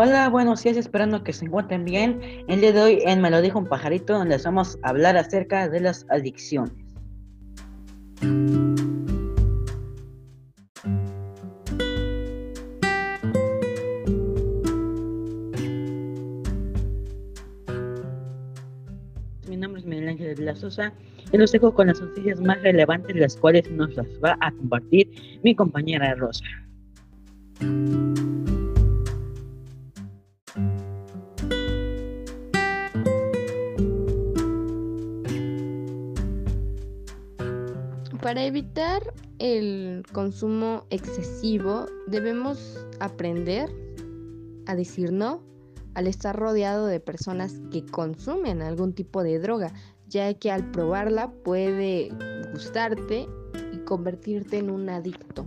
Hola, buenos días, esperando que se encuentren bien. El día de hoy en Me lo dijo un pajarito, donde vamos a hablar acerca de las adicciones. Mi nombre es Miguel Ángel de la Sosa y los dejo con las noticias más relevantes, las cuales nos las va a compartir mi compañera Rosa. Para evitar el consumo excesivo, debemos aprender a decir no al estar rodeado de personas que consumen algún tipo de droga, ya que al probarla puede gustarte y convertirte en un adicto.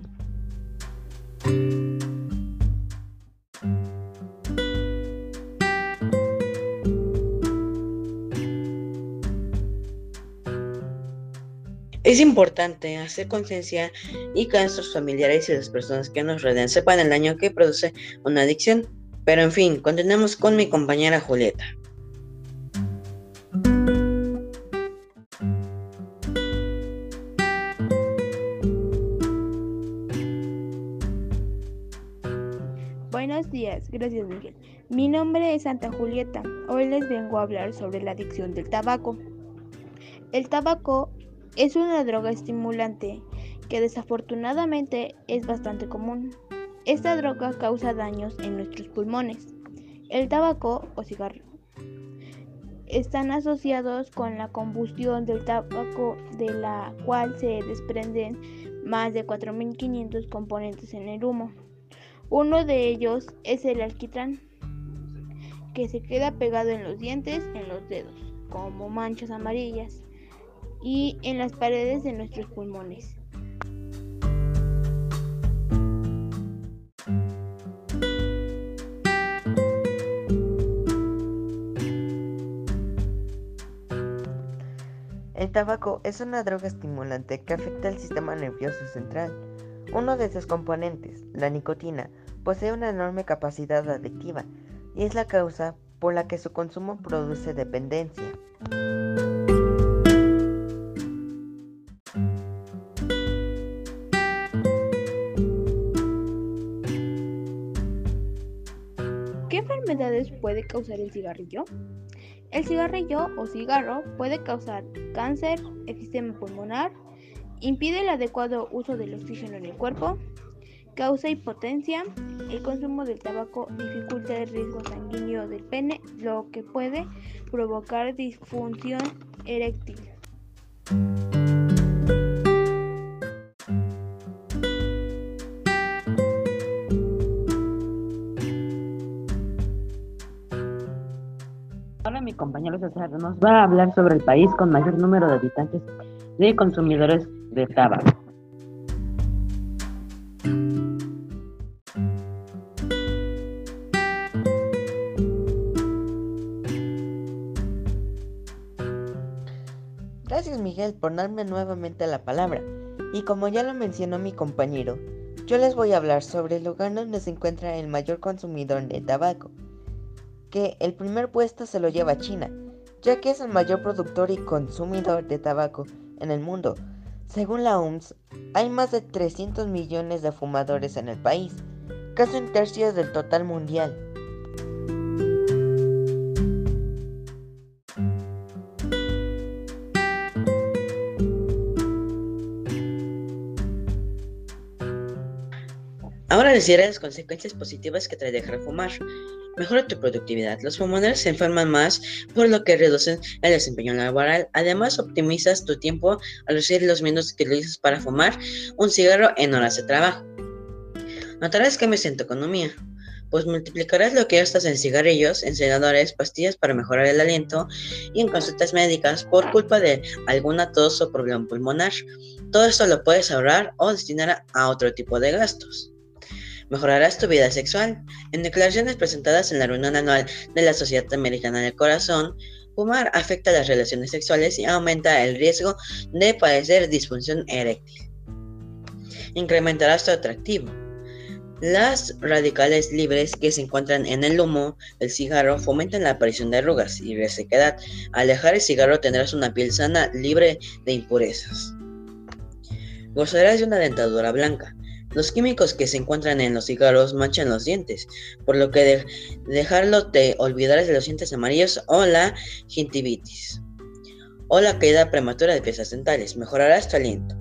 Es importante hacer conciencia y que nuestros familiares y las personas que nos rodean sepan el daño que produce una adicción. Pero en fin, continuemos con mi compañera Julieta. Buenos días, gracias Miguel. Mi nombre es Santa Julieta. Hoy les vengo a hablar sobre la adicción del tabaco. El tabaco es una droga estimulante que desafortunadamente es bastante común. Esta droga causa daños en nuestros pulmones. El tabaco o cigarro están asociados con la combustión del tabaco de la cual se desprenden más de 4.500 componentes en el humo. Uno de ellos es el alquitrán, que se queda pegado en los dientes, en los dedos, como manchas amarillas y en las paredes de nuestros pulmones. El tabaco es una droga estimulante que afecta al sistema nervioso central. Uno de sus componentes, la nicotina, posee una enorme capacidad adictiva y es la causa por la que su consumo produce dependencia. Puede causar el cigarrillo? El cigarrillo o cigarro puede causar cáncer, efisema pulmonar, impide el adecuado uso del oxígeno en el cuerpo, causa hipotencia, el consumo del tabaco dificulta el riesgo sanguíneo del pene, lo que puede provocar disfunción eréctil. Nos va a hablar sobre el país con mayor número de habitantes de consumidores de tabaco. Gracias Miguel por darme nuevamente la palabra. Y como ya lo mencionó mi compañero, yo les voy a hablar sobre el lugar donde se encuentra el mayor consumidor de tabaco, que el primer puesto se lo lleva China, ya que es el mayor productor y consumidor de tabaco en el mundo. Según la OMS, hay más de 300 millones de fumadores en el país, casi un tercio del total mundial. Ahora les diré las consecuencias positivas que trae dejar de fumar. Mejora tu productividad. Los fumadores se enferman más, por lo que reducen el desempeño laboral. Además, optimizas tu tiempo al reducir los minutos que utilizas para fumar un cigarro en horas de trabajo. Notarás cambios en tu economía, pues multiplicarás lo que gastas en cigarrillos, encendedores, pastillas para mejorar el aliento y en consultas médicas por culpa de alguna tos o problema pulmonar. Todo esto lo puedes ahorrar o destinar a otro tipo de gastos. Mejorarás tu vida sexual. En declaraciones presentadas en la reunión anual de la Sociedad Americana del Corazón, fumar afecta las relaciones sexuales y aumenta el riesgo de padecer disfunción eréctil. Incrementarás tu atractivo. Las radicales libres que se encuentran en el humo del cigarro fomentan la aparición de arrugas y resequedad. Al dejar el cigarro tendrás una piel sana, libre de impurezas. Gozarás de una dentadura blanca. Los químicos que se encuentran en los cigarros manchan los dientes, por lo que de dejarlo te olvidarás de los dientes amarillos o la gingivitis o la caída prematura de piezas dentales. Mejorarás tu aliento.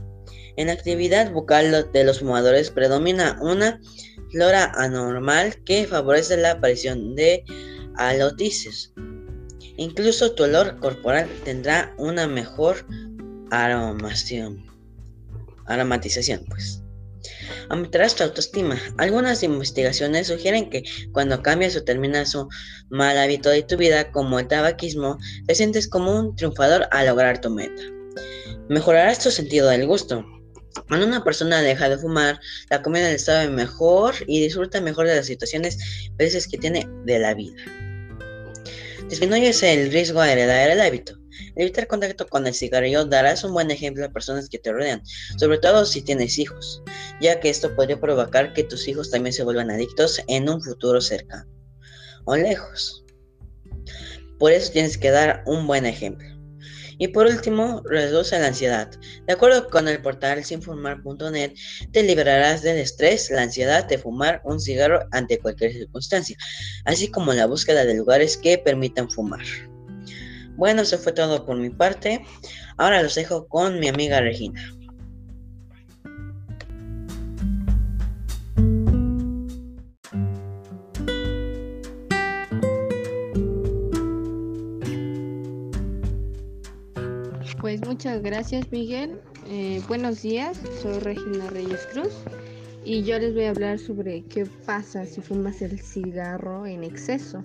En la actividad bucal de los fumadores predomina una flora anormal que favorece la aparición de alotices. Incluso tu olor corporal tendrá una mejor aromatización. pues. Aumentarás tu autoestima. Algunas investigaciones sugieren que cuando cambias o terminas un mal hábito de tu vida, como el tabaquismo, te sientes como un triunfador al lograr tu meta. Mejorarás tu sentido del gusto. Cuando una persona deja de fumar, la comida le sabe mejor y disfruta mejor de las situaciones veces que tiene de la vida. Disminuyes el riesgo de heredar el hábito. Evitar contacto con el cigarrillo darás un buen ejemplo a personas que te rodean, sobre todo si tienes hijos, ya que esto podría provocar que tus hijos también se vuelvan adictos en un futuro cercano o lejos. Por eso tienes que dar un buen ejemplo. Y por último, reduce la ansiedad. De acuerdo con el portal sinfumar.net, te liberarás del estrés, la ansiedad de fumar un cigarro ante cualquier circunstancia, así como la búsqueda de lugares que permitan fumar. Bueno, eso fue todo por mi parte. Ahora los dejo con mi amiga Regina. Pues muchas gracias Miguel. Eh, buenos días, soy Regina Reyes Cruz y yo les voy a hablar sobre qué pasa si fumas el cigarro en exceso.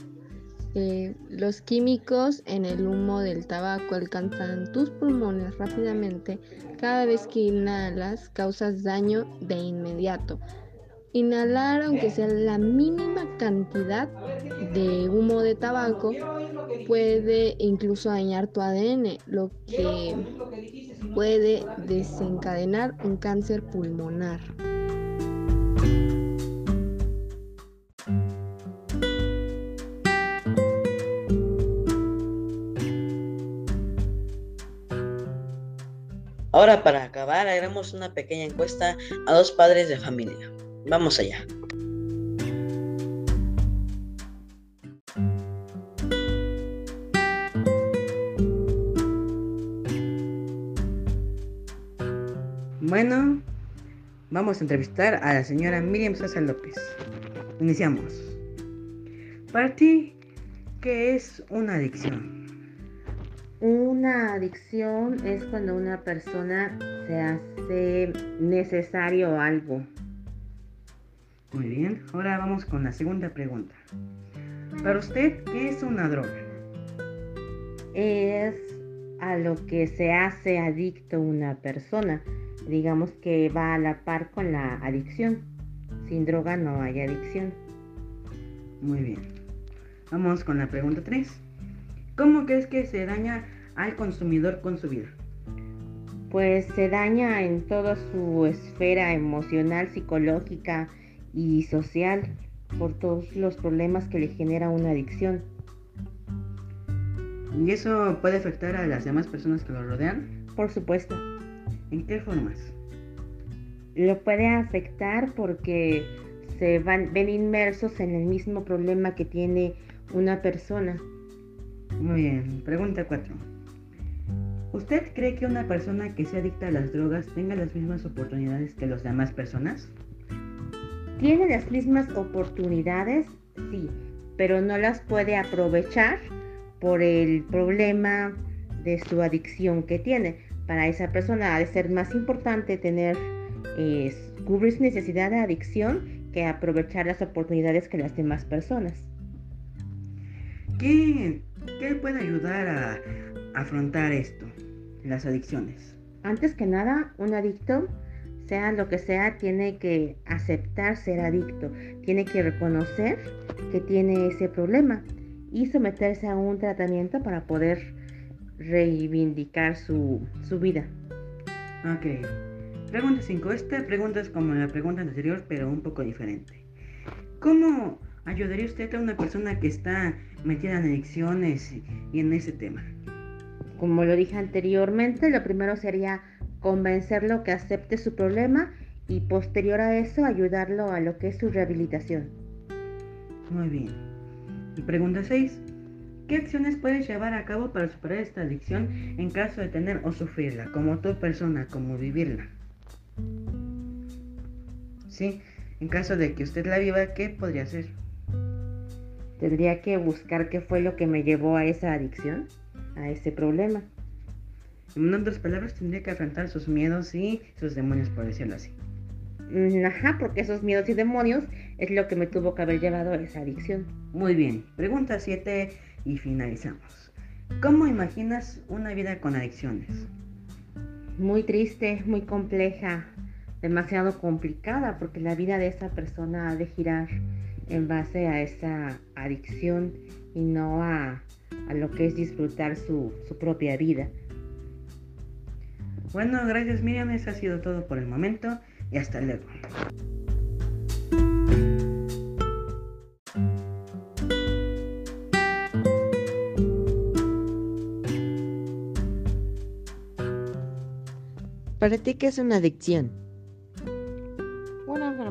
Eh, los químicos en el humo del tabaco alcanzan tus pulmones rápidamente. Cada vez que inhalas causas daño de inmediato. Inhalar, aunque sea la mínima cantidad de humo de tabaco, puede incluso dañar tu ADN, lo que puede desencadenar un cáncer pulmonar. Ahora para acabar haremos una pequeña encuesta a dos padres de familia. Vamos allá. Bueno, vamos a entrevistar a la señora Miriam Sosa López. Iniciamos. Para ¿qué es una adicción? Una adicción es cuando una persona se hace necesario algo muy bien, ahora vamos con la segunda pregunta. Para usted, ¿qué es una droga? Es a lo que se hace adicto una persona. Digamos que va a la par con la adicción. Sin droga no hay adicción. Muy bien. Vamos con la pregunta 3. ¿Cómo crees que se daña al consumidor con su vida? Pues se daña en toda su esfera emocional, psicológica, y social por todos los problemas que le genera una adicción. ¿Y eso puede afectar a las demás personas que lo rodean? Por supuesto. ¿En qué formas? Lo puede afectar porque se van, ven inmersos en el mismo problema que tiene una persona. Muy bien, pregunta 4. ¿Usted cree que una persona que se adicta a las drogas tenga las mismas oportunidades que las demás personas? ¿Tiene las mismas oportunidades? Sí, pero no las puede aprovechar por el problema de su adicción que tiene. Para esa persona ha de ser más importante tener, eh, cubrir su necesidad de adicción que aprovechar las oportunidades que las demás personas. ¿Qué, qué puede ayudar a afrontar esto, las adicciones? Antes que nada, un adicto sea lo que sea, tiene que aceptar ser adicto, tiene que reconocer que tiene ese problema y someterse a un tratamiento para poder reivindicar su, vida. Ok. Pregunta 5. Esta pregunta es como la pregunta anterior, pero un poco diferente. ¿Cómo ayudaría usted a una persona que está metida en adicciones y en ese tema? Como lo dije anteriormente, lo primero sería convencerlo que acepte su problema y posterior a eso ayudarlo a lo que es su rehabilitación. Muy bien. Y pregunta 6. ¿Qué acciones puedes llevar a cabo para superar esta adicción en caso de tener o sufrirla, como tu persona, como vivirla? Sí, en caso de que usted la viva, ¿qué podría hacer? Tendría que buscar qué fue lo que me llevó a esa adicción, a ese problema. En otras palabras, tendría que afrontar sus miedos y sus demonios, por decirlo así. Mm, ajá, porque esos miedos y demonios es lo que me tuvo que haber llevado a esa adicción. Muy bien. Pregunta 7 y finalizamos. ¿Cómo imaginas una vida con adicciones? Muy triste, muy compleja, demasiado complicada, porque la vida de esa persona ha de girar en base a esa adicción y no a, a lo que es disfrutar su, su propia vida. Bueno, gracias Miriam, eso ha sido todo por el momento y hasta luego. ¿Para ti qué es una adicción?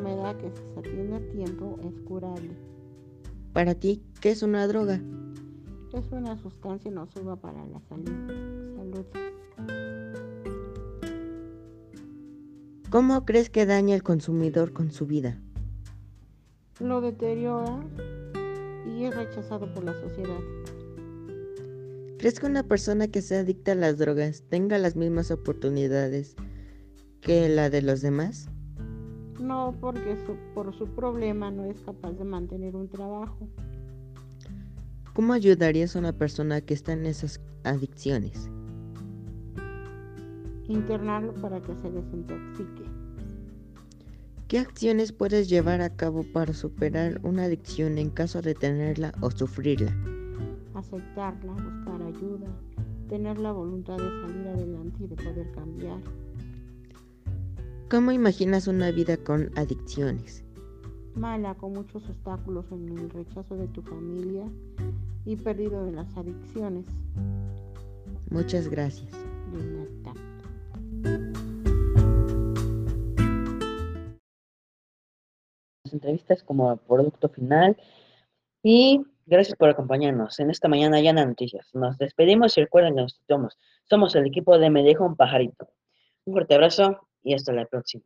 Enfermedad que si se atiende a tiempo es curable. ¿Para ti qué es una droga? Es una sustancia nociva para la salud. salud. ¿Cómo crees que daña el consumidor con su vida? Lo deteriora y es rechazado por la sociedad. ¿Crees que una persona que sea adicta a las drogas tenga las mismas oportunidades que la de los demás? No, porque su- por su problema no es capaz de mantener un trabajo. ¿Cómo ayudarías a una persona que está en esas adicciones? Internarlo para que se desintoxique. ¿Qué acciones puedes llevar a cabo para superar una adicción en caso de tenerla o sufrirla? Aceptarla, buscar ayuda, tener la voluntad de salir adelante y de poder cambiar. ¿Cómo imaginas una vida con adicciones? Mala, con muchos obstáculos en el rechazo de tu familia y perdido de las adicciones. Muchas gracias. De nada. las entrevistas como producto final. Y gracias por acompañarnos en esta mañana ya en las noticias. Nos despedimos y recuerden que nos somos, somos el equipo de Me Dejo un Pajarito. Un fuerte abrazo y hasta la próxima.